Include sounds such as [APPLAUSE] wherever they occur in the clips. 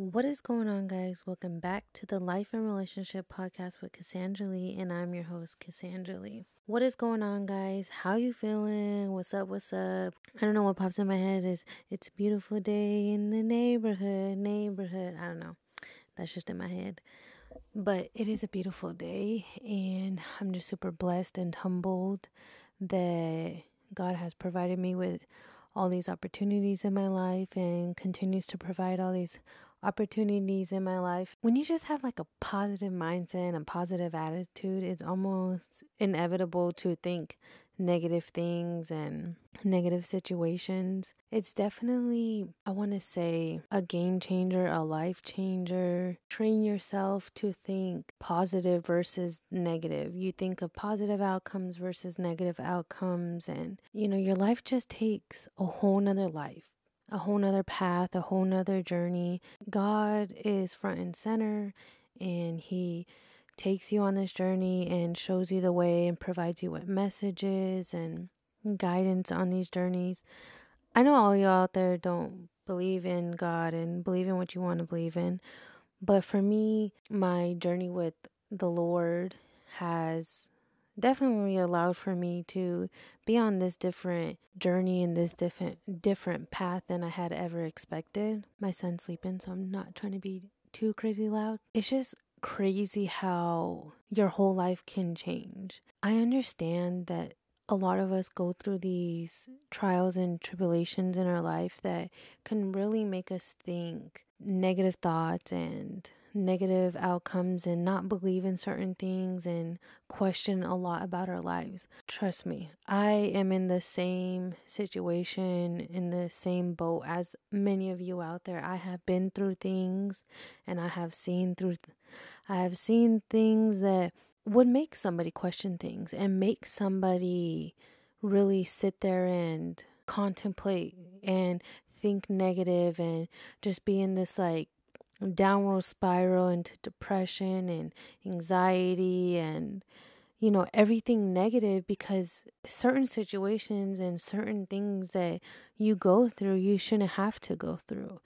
What is going on, guys? Welcome back to the Life and Relationship Podcast with Casandra Lee, and I'm your host, Casandra Lee. What is going on, guys? How you feeling? What's up? What's up? I don't know what pops in my head is it's a beautiful day in the neighborhood, neighborhood. I don't know. That's just in my head. But it is a beautiful day, and I'm just super blessed and humbled that God has provided me with all these opportunities in my life and continues to provide all these opportunities in my life. When you just have like a positive mindset and a positive attitude, it's almost inevitable to think negative things and negative situations. It's definitely, I want to say, a game changer, a life changer. Train yourself to think positive versus negative. You think of positive outcomes versus negative outcomes, and you know, your life just takes a whole nother life a whole nother path, a whole nother journey. God is front and center and He takes you on this journey and shows you the way and provides you with messages and guidance on these journeys. I know all you out there don't believe in God and believe in what you want to believe in, but for me, my journey with the Lord has definitely allowed for me to be on this different journey and this different different path than I had ever expected. My son's sleeping, so I'm not trying to be too crazy loud. It's just crazy how your whole life can change. I understand that a lot of us go through these trials and tribulations in our life that can really make us think negative thoughts and negative outcomes and not believe in certain things and question a lot about our lives. Trust me, I am in the same situation, in the same boat as many of you out there. I have been through things and I have seen through th- I have seen things that would make somebody question things and make somebody really sit there and contemplate and think negative and just be in this like downward spiral into depression and anxiety and you know everything negative because certain situations and certain things that you go through you shouldn't have to go through.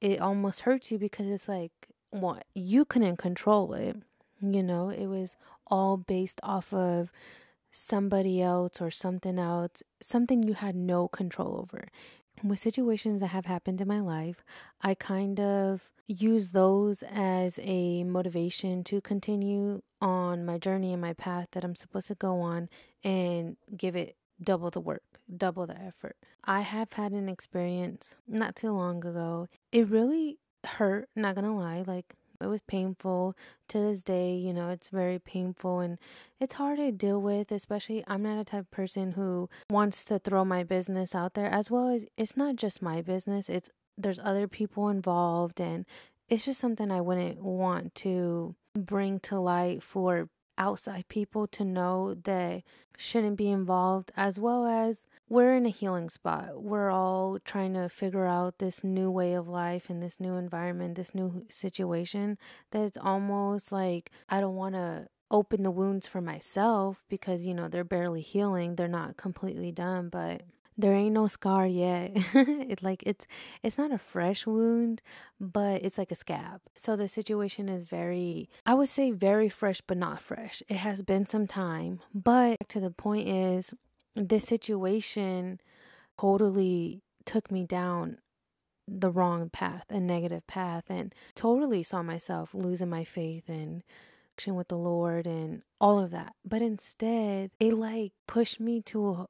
It almost hurts you because it's like what? You couldn't control it you know? It was all based off of somebody else or something else something you had no control over. With situations that have happened in my life, I kind of use those as a motivation to continue on my journey and my path that I'm supposed to go on and give it double the work, double the effort. I have had an experience not too long ago. It really hurt, not gonna lie. Like, it was painful to this day. You know, it's very painful and it's hard to deal with, especially I'm not a type of person who wants to throw my business out there as well as it's not just my business, it's there's other people involved and it's just something I wouldn't want to bring to light for outside people to know that shouldn't be involved, as well as we're in a healing spot. We're all trying to figure out this new way of life and this new environment, this new situation. That it's almost like I don't want to open the wounds for myself because, you know, they're barely healing, they're not completely done, but there ain't no scar yet. [LAUGHS] it like it's it's not a fresh wound, but it's like a scab. So the situation is very I would say very fresh but not fresh. It has been some time, but to the point is this situation totally took me down the wrong path, a negative path and totally saw myself losing my faith and with the Lord and all of that. But instead, it like pushed me to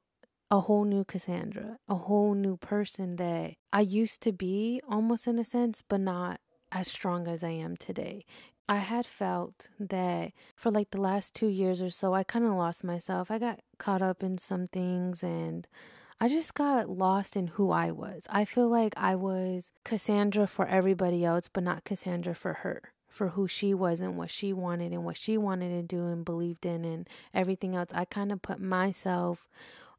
a, whole new Casandra, a whole new person that I used to be almost in a sense, but not as strong as I am today. I had felt that for like the last two years or so, I kind of lost myself. I got caught up in some things and I just got lost in who I was. I feel like I was Casandra for everybody else, but not Casandra for her, for who she was and what she wanted and what she wanted to do and believed in and everything else. I kind of put myself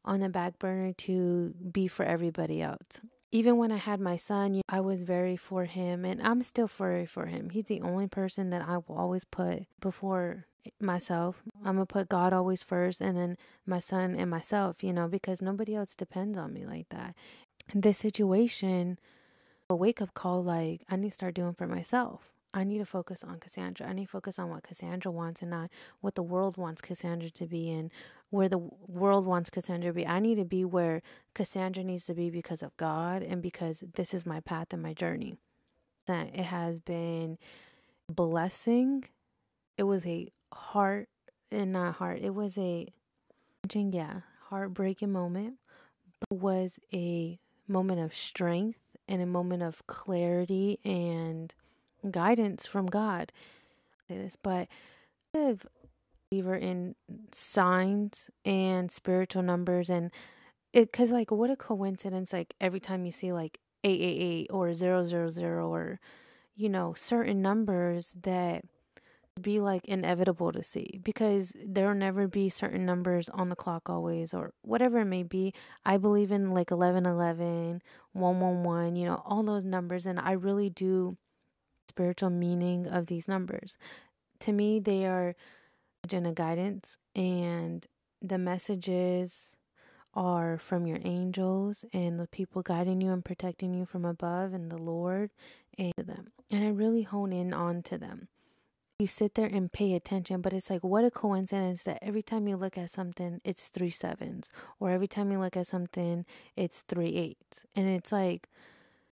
on the back burner to be for everybody else. Even when I had my son, I was very for him and I'm still very for him. He's the only person that I will always put before myself. I'm to put God always first and then my son and myself, you know, because nobody else depends on me like that. This situation a wake up call like I need to start doing for myself. I need to focus on Casandra. I need to focus on what Casandra wants and not what the world wants Casandra to be and where the world wants Casandra to be. I need to be where Casandra needs to be because of God and because this is my path and my journey. That it has been blessing. It was a heart and not heart. It was a yeah, heartbreaking moment, but was a moment of strength and a moment of clarity and guidance from God. This, but I believer in signs and spiritual numbers and it because like what a coincidence like every time you see like 888 or 000 or you know certain numbers that be like inevitable to see because there'll never be certain numbers on the clock always or whatever it may be. I believe in like 1111, 111, you know, all those numbers and I really do spiritual meaning of these numbers. To me, they are agenda guidance and the messages are from your angels and the people guiding you and protecting you from above and the Lord and them. And I really hone in on to them you sit there and pay attention, but it's like, what a coincidence that every time you look at something, it's three sevens, or every time you look at something, it's three eights. And it's like,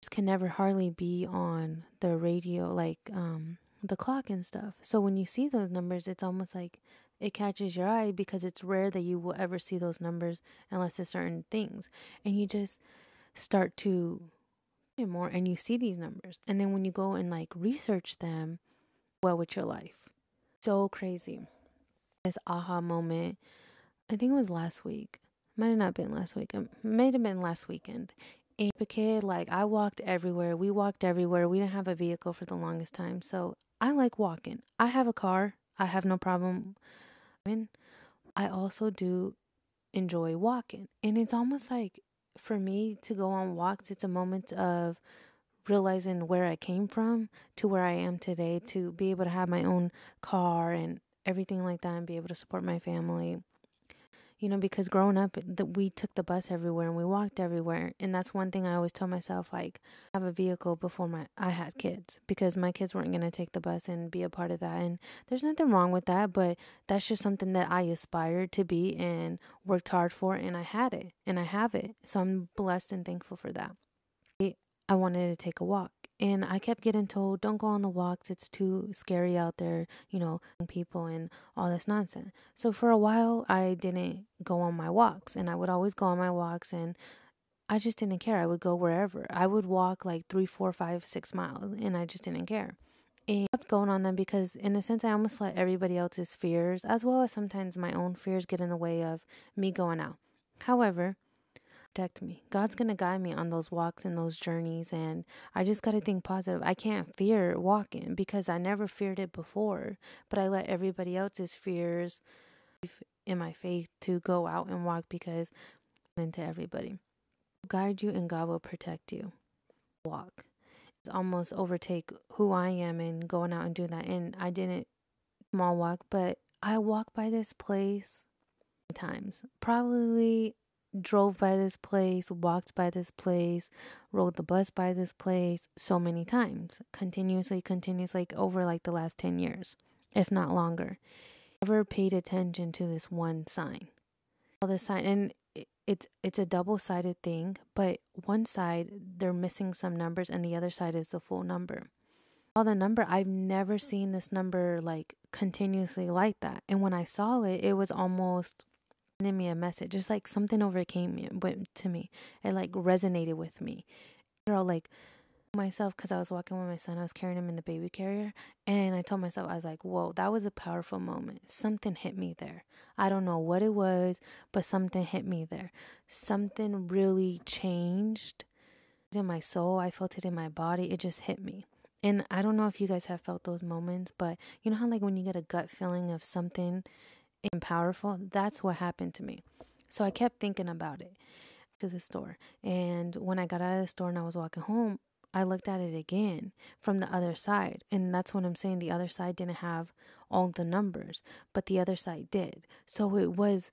can never hardly be on the radio, like um, the clock and stuff. So when you see those numbers, it's almost like it catches your eye because it's rare that you will ever see those numbers unless it's certain things. And you just start to more and you see these numbers. And then when you go and like research them, well with your life. So crazy. This aha moment, I think it was last week. Might have not been last week. It might have been last weekend. And a kid, like I walked everywhere. We walked everywhere. We didn't have a vehicle for the longest time. So I like walking. I have a car. I have no problem. I mean, I also do enjoy walking. And it's almost like for me to go on walks, it's a moment of realizing where I came from to where I am today to be able to have my own car and everything like that and be able to support my family. You know, because growing up, that we took the bus everywhere and we walked everywhere, and that's one thing I always told myself: like, have a vehicle before my I had kids, because my kids weren't gonna take the bus and be a part of that. And there's nothing wrong with that, but that's just something that I aspired to be and worked hard for, and I had it, and I have it. So I'm blessed and thankful for that. I wanted to take a walk. And I kept getting told, don't go on the walks. It's too scary out there, you know, people and all this nonsense. So for a while, I didn't go on my walks. And I would always go on my walks and I just didn't care. I would go wherever. I would walk like three, four, five, six miles and I just didn't care. And I kept going on them because, in a sense, I almost let everybody else's fears, as well as sometimes my own fears, get in the way of me going out. However, protect me. God's going to guide me on those walks and those journeys. And I just got to think positive. I can't fear walking because I never feared it before, but I let everybody else's fears in my faith to go out and walk because into everybody. Guide you and God will protect you. Walk. It's almost overtake who I am and going out and doing that. And I didn't small walk, but I walk by this place times. Probably drove by this place, walked by this place, rode the bus by this place so many times, continuously, continuously, like over like the last 10 years, if not longer. Never paid attention to this one sign. All this sign, and it's it's a double sided thing, but one side they're missing some numbers, and the other side is the full number. All the number, I've never seen this number like continuously like that. And when I saw it, it was almost sending me a message. Just like something overcame me, went to me. It like resonated with me. Girl, like myself because I was walking with my son. I was carrying him in the baby carrier, and I told myself, I was like, "Whoa, that was a powerful moment. Something hit me there. I don't know what it was, but something hit me there. Something really changed in my soul. I felt it in my body. It just hit me." And I don't know if you guys have felt those moments, but you know how like when you get a gut feeling of something and powerful. That's what happened to me. So I kept thinking about it to the store. And when I got out of the store and I was walking home, I looked at it again from the other side. And that's what I'm saying. The other side didn't have all the numbers, but the other side did. So it was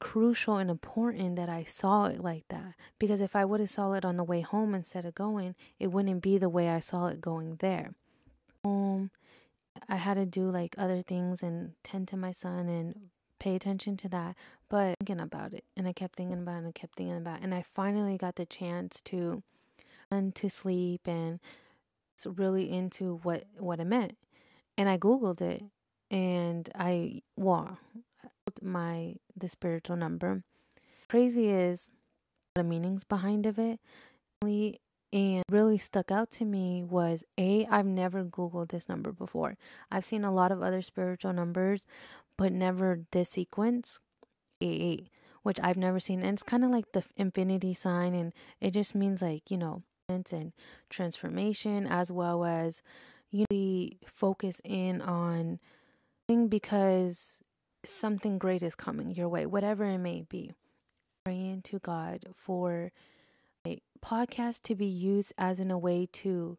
crucial and important that I saw it like that because if I would have saw it on the way home instead of going, it wouldn't be the way I saw it going there. Um I had to do like other things and tend to my son and pay attention to that, but thinking about it and I kept thinking about it and I kept thinking about it and I finally got the chance to and to sleep and really into what what it meant. And I googled it and I well my the spiritual number. Crazy is the meanings behind of it. And really stuck out to me was A, I've never Googled this number before. I've seen a lot of other spiritual numbers, but never this sequence, A8, which I've never seen. And it's kind of like the infinity sign, and it just means like, you know, and transformation as well as you really focus in on thing because something great is coming your way, whatever it may be. Praying to God for podcast to be used as in a way to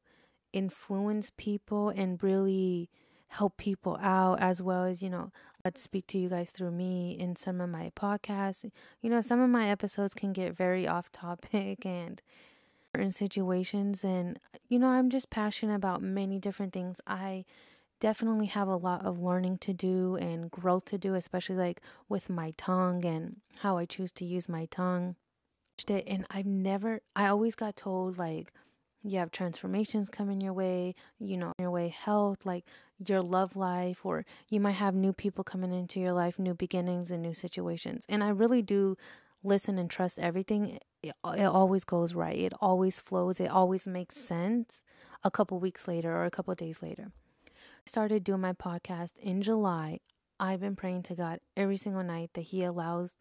influence people and really help people out as well as you know let's speak to you guys through me in some of my podcasts you know some of my episodes can get very off topic and certain situations and you know i'm just passionate about many different things i definitely have a lot of learning to do and growth to do, especially like with my tongue and how I choose to use my tongue. It and I've never, I always got told like, you have transformations coming your way, you know, your way health, like your love life, or you might have new people coming into your life, new beginnings and new situations. And I really do listen and trust everything. It, it always goes right. It always flows. It always makes sense a couple weeks later or a couple days later I started doing my podcast in July, I've been praying to God every single night that He allows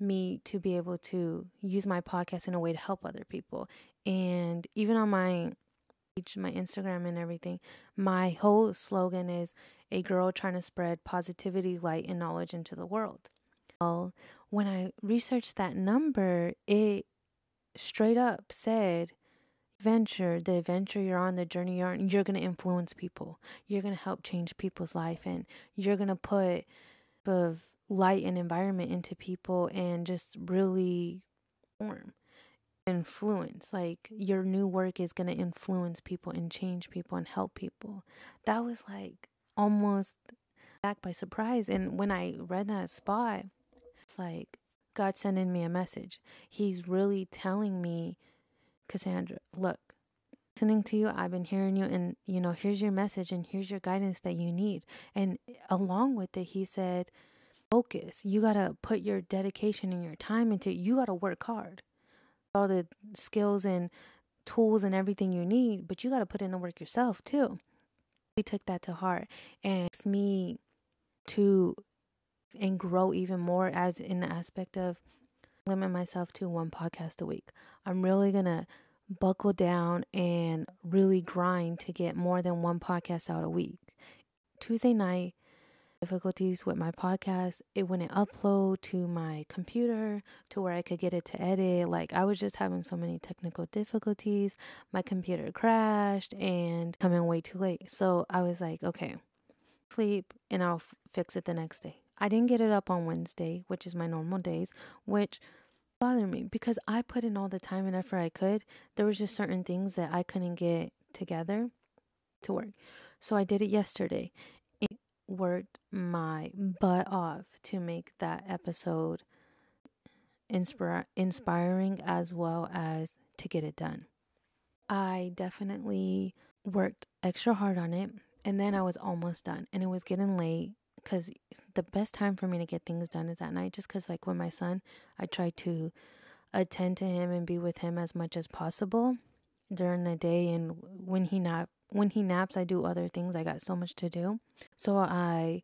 me to be able to use my podcast in a way to help other people. And even on my page, my Instagram and everything, my whole slogan is a girl trying to spread positivity, light, and knowledge into the world. Well, when I researched that number, it straight up said venture, the adventure you're on, the journey you're on, you're going to influence people. You're going to help change people's life and you're going to put of light and environment into people and just really form influence like your new work is going to influence people and change people and help people that was like almost back by surprise and when i read that spot it's like god sending me a message he's really telling me Casandra, look, listening to you, I've been hearing you, and you know, here's your message and here's your guidance that you need. And along with it, he said, focus. You got to put your dedication and your time into it. You got to work hard. All the skills and tools and everything you need, but you got to put in the work yourself too. We took that to heart and it's me to and grow even more as in the aspect of limit myself to one podcast a week. I'm really going to buckle down and really grind to get more than one podcast out a week. Tuesday night, difficulties with my podcast, it wouldn't upload to my computer to where I could get it to edit. Like I was just having so many technical difficulties. My computer crashed and coming way too late. So I was like, okay, sleep and I'll f- fix it the next day. I didn't get it up on Wednesday, which is my normal days, which bothered me because I put in all the time and effort I could. There was just certain things that I couldn't get together to work. So I did it yesterday. Worked my butt off to make that episode inspira- inspiring as well as to get it done. I definitely worked extra hard on it and then I was almost done and it was getting late because the best time for me to get things done is at night just because like with my son i try to attend to him and be with him as much as possible during the day and when he nap when he naps i do other things i got so much to do so i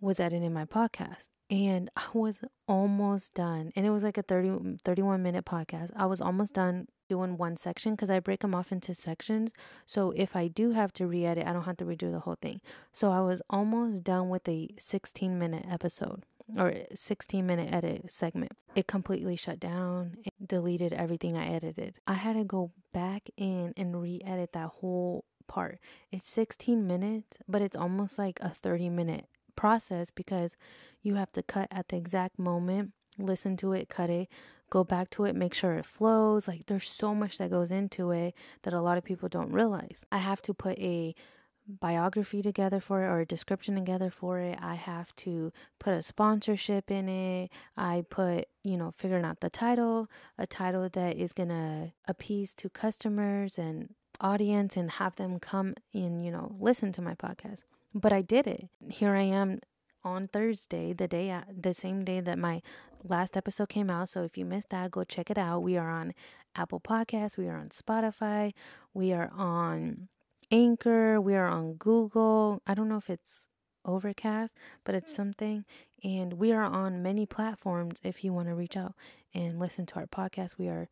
was editing my podcast and [LAUGHS] i was almost done and it was like a 30 31 minute podcast i was almost done doing one section because I break them off into sections. So if I do have to re edit, I don't have to redo the whole thing. So I was almost done with a 16 minute episode or 16 minute edit segment. It completely shut down, it deleted everything I edited. I had to go back in and re edit that whole part. It's 16 minutes, but it's almost like a 30 minute process because you have to cut at the exact moment listen to it, cut it, go back to it, make sure it flows. Like there's so much that goes into it that a lot of people don't realize. I have to put a biography together for it or a description together for it. I have to put a sponsorship in it. I put, you know, figuring out the title, a title that is going to appease to customers and audience and have them come and, you know, listen to my podcast. But I did it. Here I am on Thursday, the day the same day that my last episode came out. So if you missed that, go check it out. We are on Apple Podcasts, we are on Spotify, we are on Anchor, we are on Google. I don't know if it's Overcast, but it's something. And we are on many platforms if you want to reach out and listen to our podcast. We are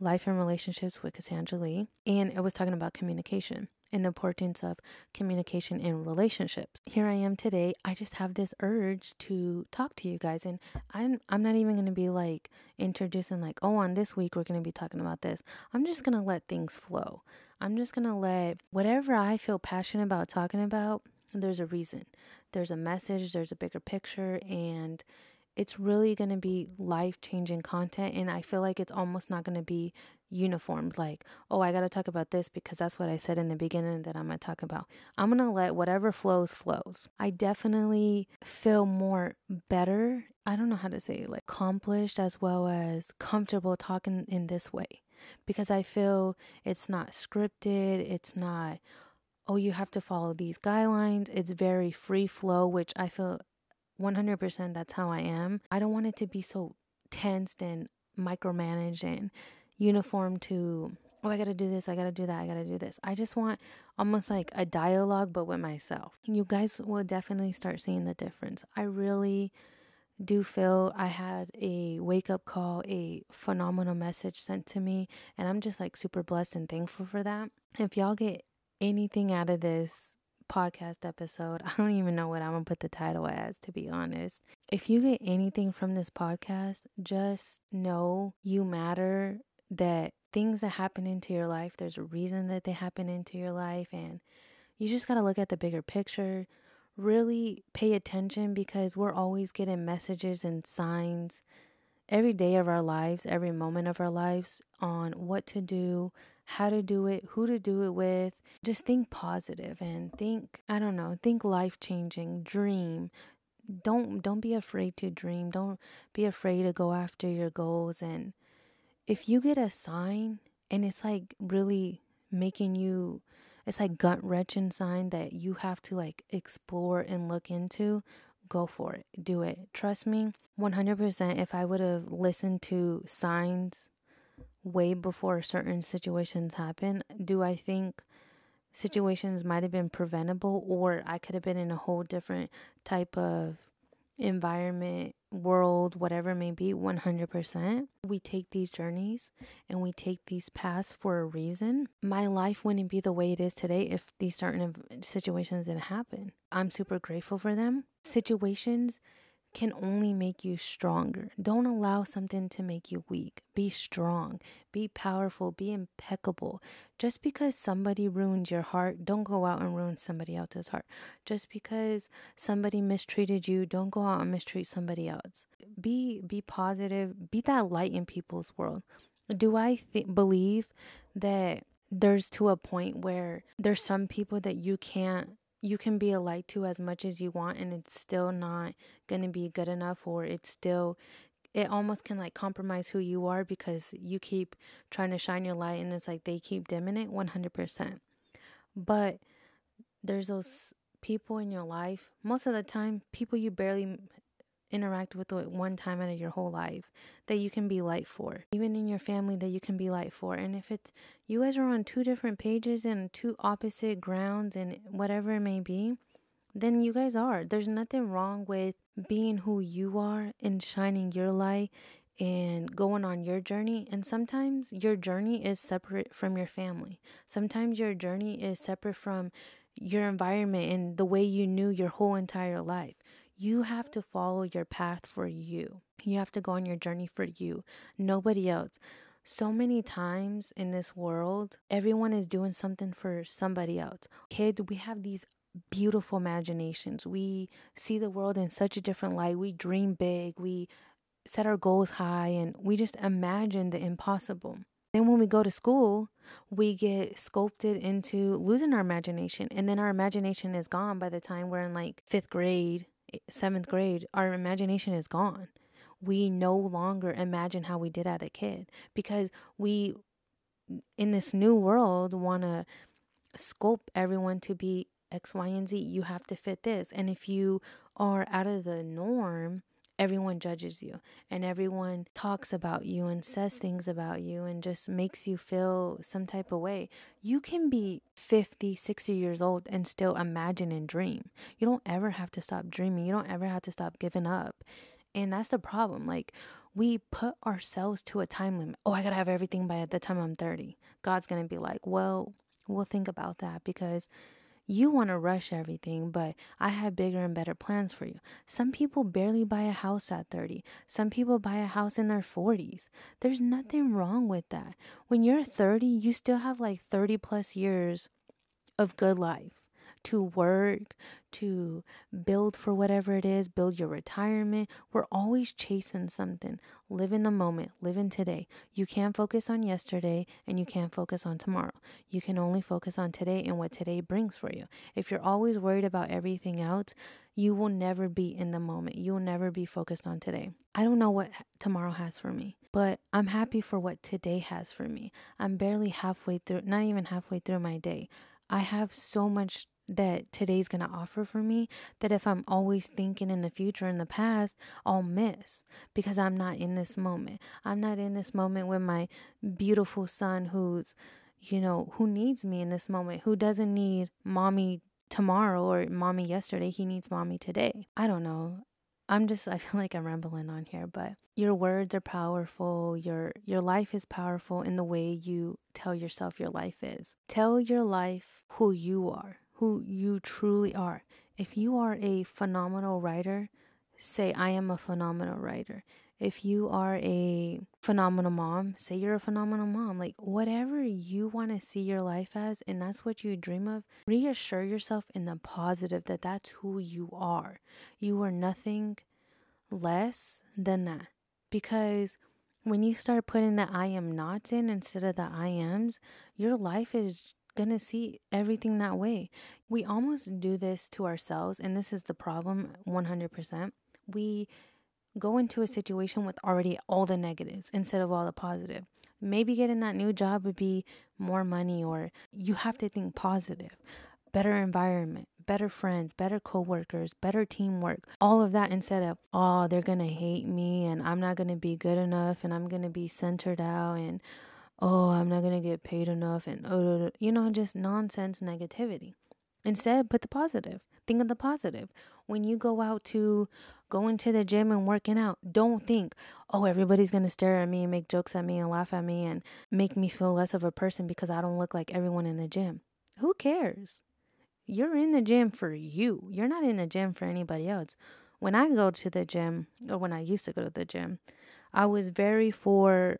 Life and Relationships with Casandra Lee. And it was talking about communication and the importance of communication in relationships. Here I am today. I just have this urge to talk to you guys and I'm I'm not even going to be like introducing like, "Oh, on this week we're going to be talking about this." I'm just going to let things flow. I'm just going to let whatever I feel passionate about talking about, there's a reason. There's a message, there's a bigger picture and it's really going to be life changing content. And I feel like it's almost not going to be uniformed like, oh, I got to talk about this because that's what I said in the beginning that I'm going to talk about. I'm going to let whatever flows, flows. I definitely feel more better. I don't know how to say it, like accomplished as well as comfortable talking in this way because I feel it's not scripted. It's not, oh, you have to follow these guidelines. It's very free flow, which I feel 100% that's how I am. I don't want it to be so tensed and micromanaged and uniform to, oh, I gotta do this, I gotta do that, I gotta do this. I just want almost like a dialogue, but with myself. You guys will definitely start seeing the difference. I really do feel I had a wake up call, a phenomenal message sent to me, and I'm just like super blessed and thankful for that. If y'all get anything out of this, podcast episode. [LAUGHS] I don't even know what I'm going to put the title as, to be honest. If you get anything from this podcast, just know you matter, that things that happen into your life, there's a reason that they happen into your life, and you just got to look at the bigger picture. Really pay attention because we're always getting messages and signs every day of our lives, every moment of our lives on what to do, how to do it, who to do it with. Just think positive and think, I don't know, think life changing, dream. Don't don't be afraid to dream. Don't be afraid to go after your goals and if you get a sign and it's like really making you it's like gut wrenching sign that you have to like explore and look into go for it do it. Trust me 100% if i would have listened to signs way before certain situations happen, do I think situations might have been preventable or I could have been in a whole different type of environment, world, whatever it may be, 100%. We take these journeys and we take these paths for a reason. My life wouldn't be the way it is today if these certain situations didn't happen. I'm super grateful for them. Situations can only make you stronger. Don't allow something to make you weak. Be strong, be powerful, be impeccable. Just because somebody ruined your heart, don't go out and ruin somebody else's heart. Just because somebody mistreated you, don't go out and mistreat somebody else. Be be positive, be that light in people's world. Do I th- believe that there's to a point where there's some people that you can't you can be a light to as much as you want and it's still not going to be good enough or it's still it almost can like compromise who you are because you keep trying to shine your light and it's like they keep dimming it 100%. But there's those people in your life, most of the time, people you barely interact with it one time out of your whole life that you can be light for. Even in your family that you can be light for. And if it's you guys are on two different pages and two opposite grounds and whatever it may be, then you guys are. There's nothing wrong with being who you are and shining your light and going on your journey. And sometimes your journey is separate from your family. Sometimes your journey is separate from your environment and the way you knew your whole entire life. You have to follow your path for you. You have to go on your journey for you, nobody else. So many times in this world, everyone is doing something for somebody else. Kids, we have these beautiful imaginations. We see the world in such a different light. We dream big. We set our goals high and we just imagine the impossible. Then when we go to school, we get sculpted into losing our imagination. And then our imagination is gone by the time we're in like fifth grade, seventh grade. Our imagination is gone. We no longer imagine how we did as a kid because we, in this new world, want to sculpt everyone to be X, Y, and Z. You have to fit this. And if you are out of the norm, everyone judges you and everyone talks about you and says things about you and just makes you feel some type of way. You can be 50, 60 years old and still imagine and dream. You don't ever have to stop dreaming. You don't ever have to stop giving up. And that's the problem. Like, we put ourselves to a time limit. Oh, I gotta have everything by the time I'm 30. God's gonna be like, well, we'll think about that because you want to rush everything, but I have bigger and better plans for you. Some people barely buy a house at 30. Some people buy a house in their 40s. There's nothing wrong with that. When you're 30, you still have like 30 plus years of good life to work, to build for whatever it is, build your retirement. We're always chasing something. Live in the moment, live in today. You can't focus on yesterday and you can't focus on tomorrow. You can only focus on today and what today brings for you. If you're always worried about everything else, you will never be in the moment. You will never be focused on today. I don't know what tomorrow has for me, but I'm happy for what today has for me. I'm barely halfway through, not even halfway through my day. I have so much that today's going to offer for me that if I'm always thinking in the future in the past, I'll miss because I'm not in this moment. I'm not in this moment with my beautiful son who's, you know, who needs me in this moment, who doesn't need mommy tomorrow or mommy yesterday. He needs mommy today. I don't know. I'm just I [LAUGHS] feel like I'm rambling on here, but your words are powerful. Your your life is powerful in the way you tell yourself your life is. Tell your life who you are who you truly are. If you are a phenomenal writer, say, I am a phenomenal writer. If you are a phenomenal mom, say you're a phenomenal mom. Like, whatever you want to see your life as, and that's what you dream of, reassure yourself in the positive that that's who you are. You are nothing less than that. Because when you start putting the I am nots in instead of the I ams, your life is gonna see everything that way. We almost do this to ourselves, and this is the problem 100%. We go into a situation with already all the negatives instead of all the positive. Maybe getting that new job would be more money, or you have to think positive, better environment, better friends, better coworkers, better teamwork, all of that instead of, oh, they're gonna hate me and I'm not gonna be good enough and I'm gonna be centered out and oh, I'm not going to get paid enough, and oh, you know, just nonsense negativity. Instead, put the positive. Think of the positive. When you go out to go into the gym and working out, don't think, oh, everybody's going to stare at me and make jokes at me and laugh at me and make me feel less of a person because I don't look like everyone in the gym. Who cares? You're in the gym for you. You're not in the gym for anybody else. When I go to the gym, or when I used to go to the gym, I was very for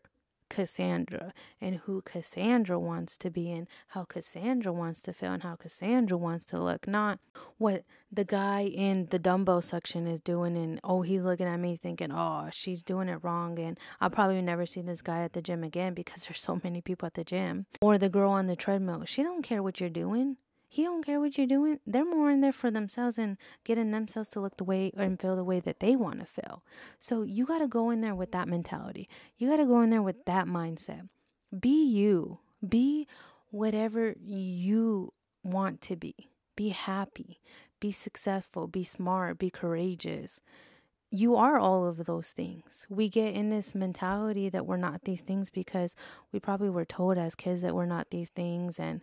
Casandra and who Casandra wants to be and how Casandra wants to feel and how Casandra wants to look, not what the guy in the dumbbell section is doing and oh he's looking at me thinking, Oh, she's doing it wrong and I'll probably never see this guy at the gym again because [LAUGHS] there's so many people at the gym. Or the girl on the treadmill. She don't care what you're doing. He don't care what you're doing. They're more in there for themselves and getting themselves to look the way and feel the way that they want to feel. So you got to go in there with that mentality. You got to go in there with that mindset. Be you. Be whatever you want to be. Be happy. Be successful. Be smart. Be courageous. You are all of those things. We get in this mentality that we're not these things because we probably were told as kids that we're not these things and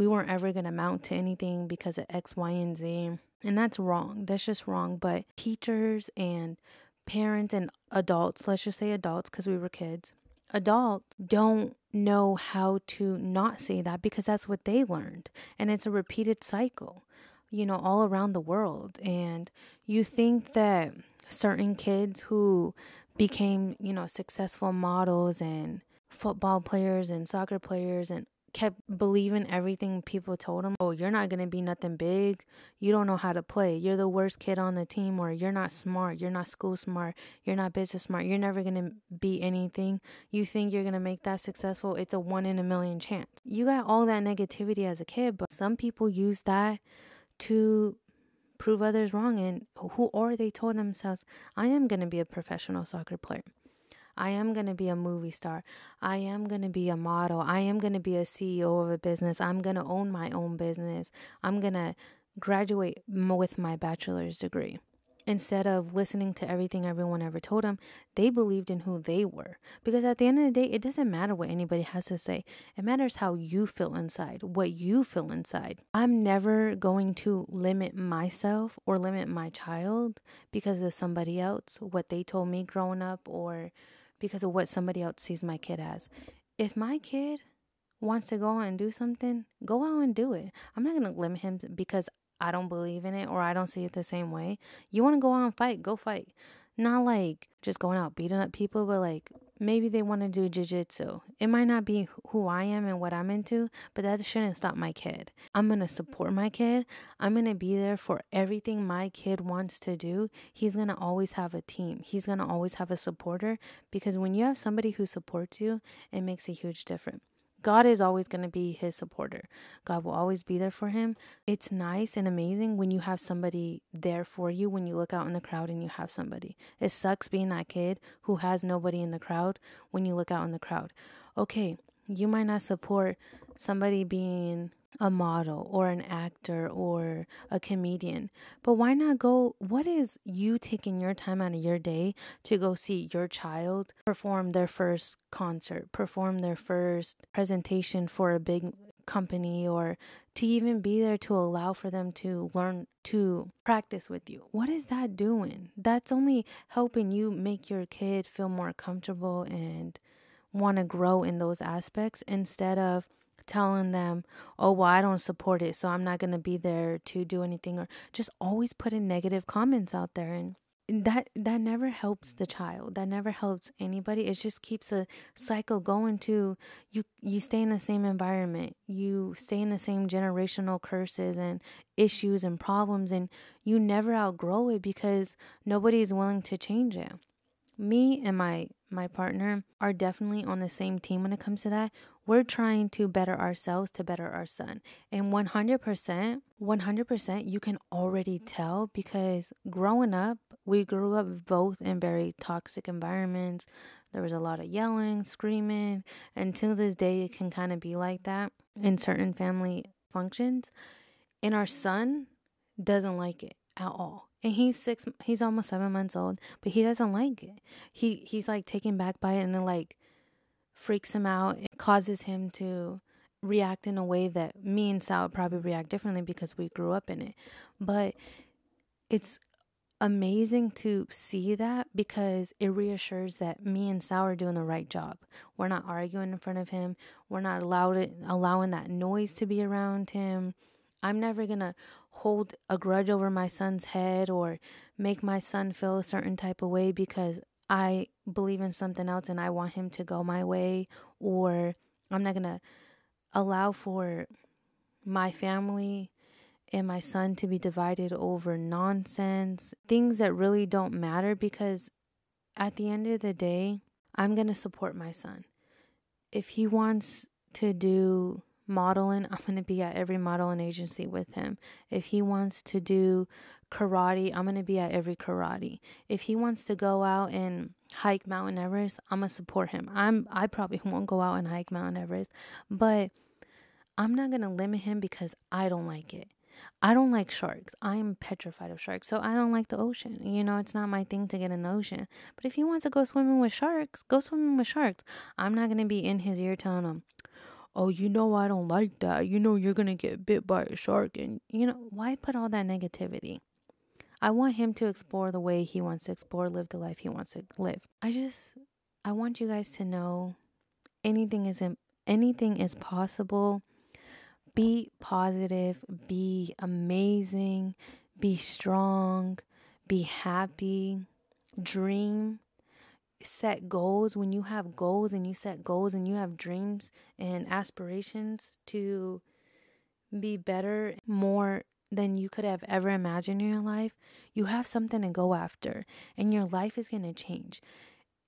we weren't ever going to amount to anything because of X, Y, and Z. And that's wrong. That's just wrong. But teachers and parents and adults, let's just say adults because we were kids, adults don't know how to not say that because that's what they learned. And it's a repeated cycle, you know, all around the world. And you think that certain kids who became, you know, successful models and football players and soccer players and kept believing everything people told him. Oh, you're not going to be nothing big. You don't know how to play. You're the worst kid on the team, or you're not smart. You're not school smart. You're not business smart. You're never going to be anything. You think you're going to make that successful. It's a one in a million chance. You got all that negativity as a kid, but some people use that to prove others wrong and who or they told themselves i am going to be a professional soccer player I am going to be a movie star. I am going to be a model. I am going to be a CEO of a business. I'm going to own my own business. I'm going to graduate with my bachelor's degree. Instead of listening to everything everyone ever told them, they believed in who they were. Because at the end of the day, it doesn't matter what anybody has to say. It matters how you feel inside, what you feel inside. I'm never going to limit myself or limit my child because of somebody else, what they told me growing up, or because of what somebody else sees my kid as. If my kid wants to go out and do something, go out and do it. I'm not going to limit him because I don't believe in it or I don't see it the same way. You want to go out and fight, go fight. Not like just going out beating up people, but like maybe they want to do jiu-jitsu It might not be who I am and what I'm into, but that shouldn't stop my kid. I'm going to support my mm-hmm. kid. I'm going to be there for everything my kid wants to do. He's going to always have a team, he's going to always have a supporter because when you have somebody who supports you, it makes a huge difference. God is always going to be his supporter. God will always be there for him. It's nice and amazing when you have somebody there for you when you look out in the crowd and you have somebody. It sucks being that kid who has nobody in the crowd when you look out in the crowd. Okay, you might not support somebody being a model or an actor or a comedian. But why not go? What is you taking your time out of your day to go see your child perform their first concert, perform their first presentation for a big company, or to even be there to allow for them to learn to practice with you? What is that doing? That's only helping you make your kid feel more comfortable and want to grow in those aspects instead of telling them, oh, well, I don't support it, so I'm not going to be there to do anything, or just always putting negative comments out there. And that that never helps the child that never helps anybody it just keeps a cycle going to you you stay in the same environment you stay in the same generational curses and issues and problems and you never outgrow it because nobody is willing to change it me and my my partner are definitely on the same team when it comes to that we're trying to better ourselves to better our son. And 100%, 100%, you can already tell because growing up, we grew up both in very toxic environments. There was a lot of yelling, screaming, and to this day, it can kind of be like that in certain family functions. And our son doesn't like it at all and he's six he's almost seven months old but he doesn't like it he he's like taken back by it and it like freaks him out. It causes him to react in a way that me and Sal probably react differently because we grew up in it. But it's amazing to see that because it reassures that me and Sal are doing the right job. We're not arguing in front of him. We're not allowed it, allowing that noise to be around him. I'm never gonna hold a grudge over my son's head or make my son feel a certain type of way because I believe in something else and I want him to go my way, or I'm not going to allow for my family and my son to be divided over nonsense, things that really don't matter because at the end of the day, I'm going to support my son. If he wants to do modeling, I'm going to be at every modeling agency with him. If he wants to do karate, I'm going to be at every karate. If he wants to go out and hike Mount Everest, I'm going to support him. I'm I probably [LAUGHS] won't go out and hike Mount Everest, but I'm not going to limit him because I don't like it. I don't like sharks. I'm petrified of sharks. So I don't like the ocean. You know, it's not my thing to get in the ocean. But if he wants to go swimming with sharks, go swimming with sharks. I'm not going to be in his ear telling him, oh, you know, I don't like that. You know, you're going to get bit by a shark. And, you know, why put all that negativity? I want him to explore the way he wants to explore, live the life he wants to live. I just I want you guys to know anything is anything is possible. Be positive, be amazing, be strong, be happy, dream. Set goals, when you have goals and you set goals and you have dreams and aspirations to be better, more than you could have ever imagined in your life, you have something to go after and your life is going to change.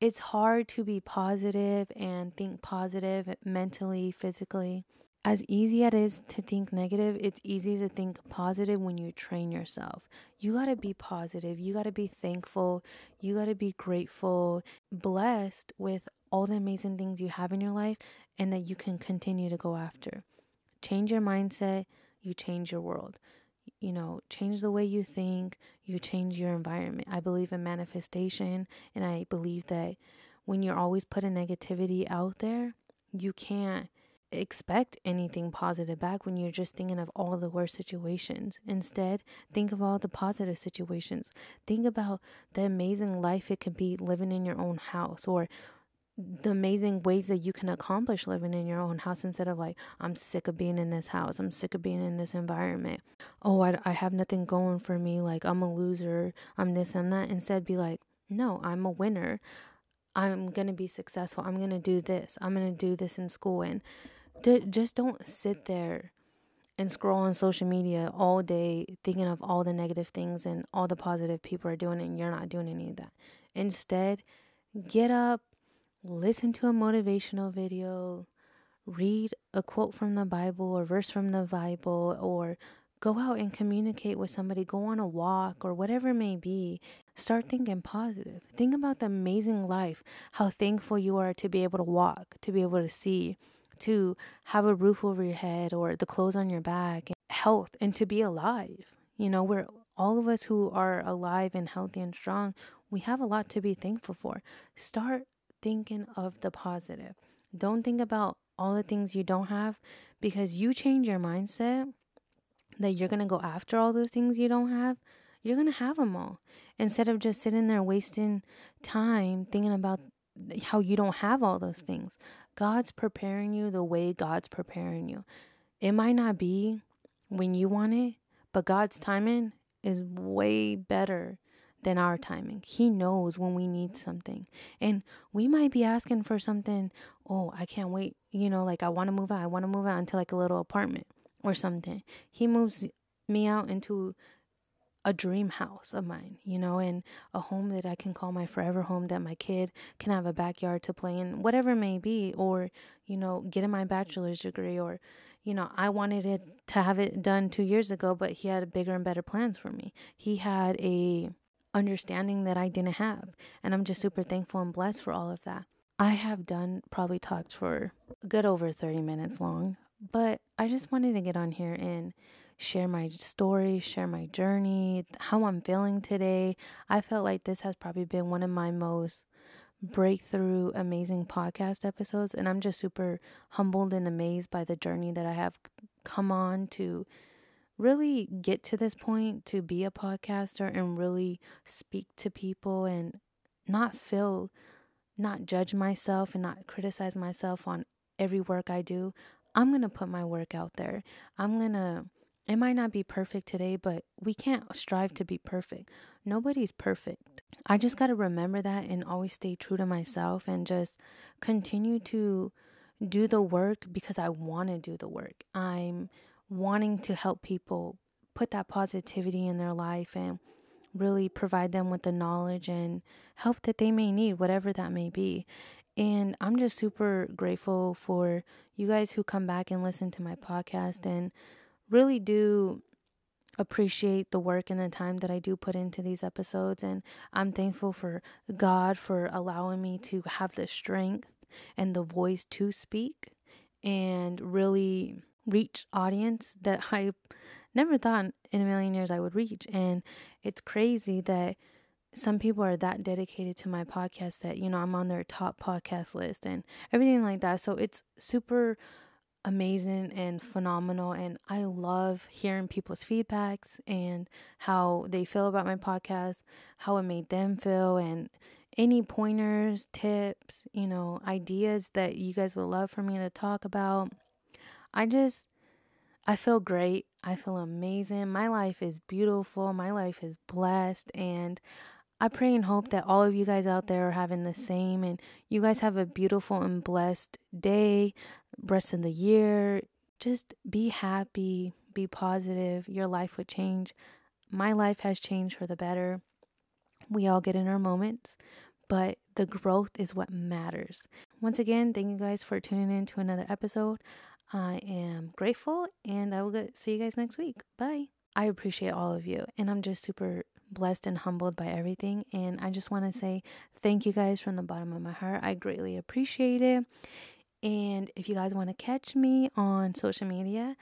It's hard to be positive and think positive mentally, physically. As easy as it is to think negative, it's easy to think positive when you train yourself. You got to be positive. You got to be thankful. You got to be grateful, blessed with all the amazing things you have in your life and that you can continue to go after. Change your mindset, you change your world you know, change the way you think, you change your environment. I believe in manifestation, and I believe that when you're always putting negativity out there, you can't expect anything positive back when you're just thinking of all the worst situations. Instead, think of all the positive situations. Think about the amazing life it could be living in your own house or the amazing ways that you can accomplish living in your own house instead of like i'm sick of being in this house. I'm sick of being in this environment. Oh i, I have nothing going for me. Like i'm a loser. I'm this i'm that. Instead be like no i'm a winner. I'm gonna be successful. I'm gonna do this. I'm gonna do this in school. And d- just don't sit there and scroll on social media all day thinking of all the negative things and all the positive people are doing and you're not doing any of that instead get up listen to a motivational video, read a quote from the Bible or verse from the Bible, or go out and communicate with somebody, go on a walk, or whatever it may be. Start thinking positive. Think about the amazing life, how thankful you are to be able to walk, to be able to see, to have a roof over your head or the clothes on your back, health, and to be alive. You know, we're all of us who are alive and healthy and strong, we have a lot to be thankful for. Start thinking of the positive. Don't think about all the things you don't have because you change your mindset that you're going to go after all those things you don't have. You're going to have them all instead of just sitting there wasting time thinking about how you don't have all those things. God's preparing you the way God's preparing you. It might not be when you want it, but God's timing is way better than our timing. He knows when we need something. And we might be asking for something, oh, I can't wait, you know, like I want to move out. I want to move out into like a little apartment or something. He moves me out into a dream house of mine, you know, and a home that I can call my forever home that my kid can have a backyard to play in, whatever it may be, or, you know, getting my bachelor's degree or, you know, I wanted it to have it done two years ago, but he had bigger and better plans for me. He had a understanding that I didn't have. And I'm just super thankful and blessed for all of that. I have done probably talked for a good over 30 minutes long, but I just wanted to get on here and share my story, share my journey, how I'm feeling today. I felt like this has probably been one of my most breakthrough, amazing podcast episodes. And I'm just super humbled and amazed by the journey that I have come on to really get to this point to be a podcaster and really speak to people and not feel not judge myself and not criticize myself on every work I do. I'm going to put my work out there. I'm going to it might not be perfect today, but we can't strive to be perfect. Nobody's perfect. I just got to remember that and always stay true to myself and just continue to do the work because I want to do the work. I'm wanting to help people put that positivity in their life and really provide them with the knowledge and help that they may need, whatever that may be. And I'm just super grateful for you guys who come back and listen to my podcast and really do appreciate the work and the time that I do put into these episodes. And I'm thankful for God for allowing me to have the strength and the voice to speak and really reach audience that [LAUGHS] I never thought in a million years I would reach. And it's crazy that some people are that dedicated to my podcast that, you know, I'm on their top podcast list and everything like that. So it's super amazing and phenomenal. And I love hearing people's feedbacks and how they feel about my podcast, how it made them feel, and any pointers, tips, you know, ideas that you guys would love for me to talk about. I just, I feel great. I feel amazing. My life is beautiful. My life is blessed. And I pray and hope that all of you guys out there are having the same and you guys have a beautiful and blessed day, rest of the year. Just be happy, be positive. Your life would change. My life has changed for the better. We all get in our moments, but the growth is what matters. Once again, thank you guys for tuning in to another episode. I am grateful and I will see you guys next week. Bye. I appreciate all of you and I'm just super blessed and humbled by everything. And I just want to mm-hmm. say thank you guys from the bottom of my heart. I greatly appreciate it. And if you guys want to catch me on social media,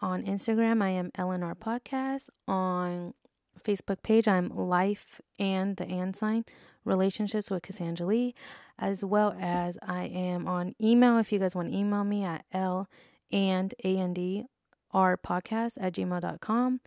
on Instagram, I am L and R Podcast. On Facebook page, I'm Life and the And sign relationships with Casandra Lee, as well as I am on email. If you guys want to email me at L and A N D R podcast at gmail.com.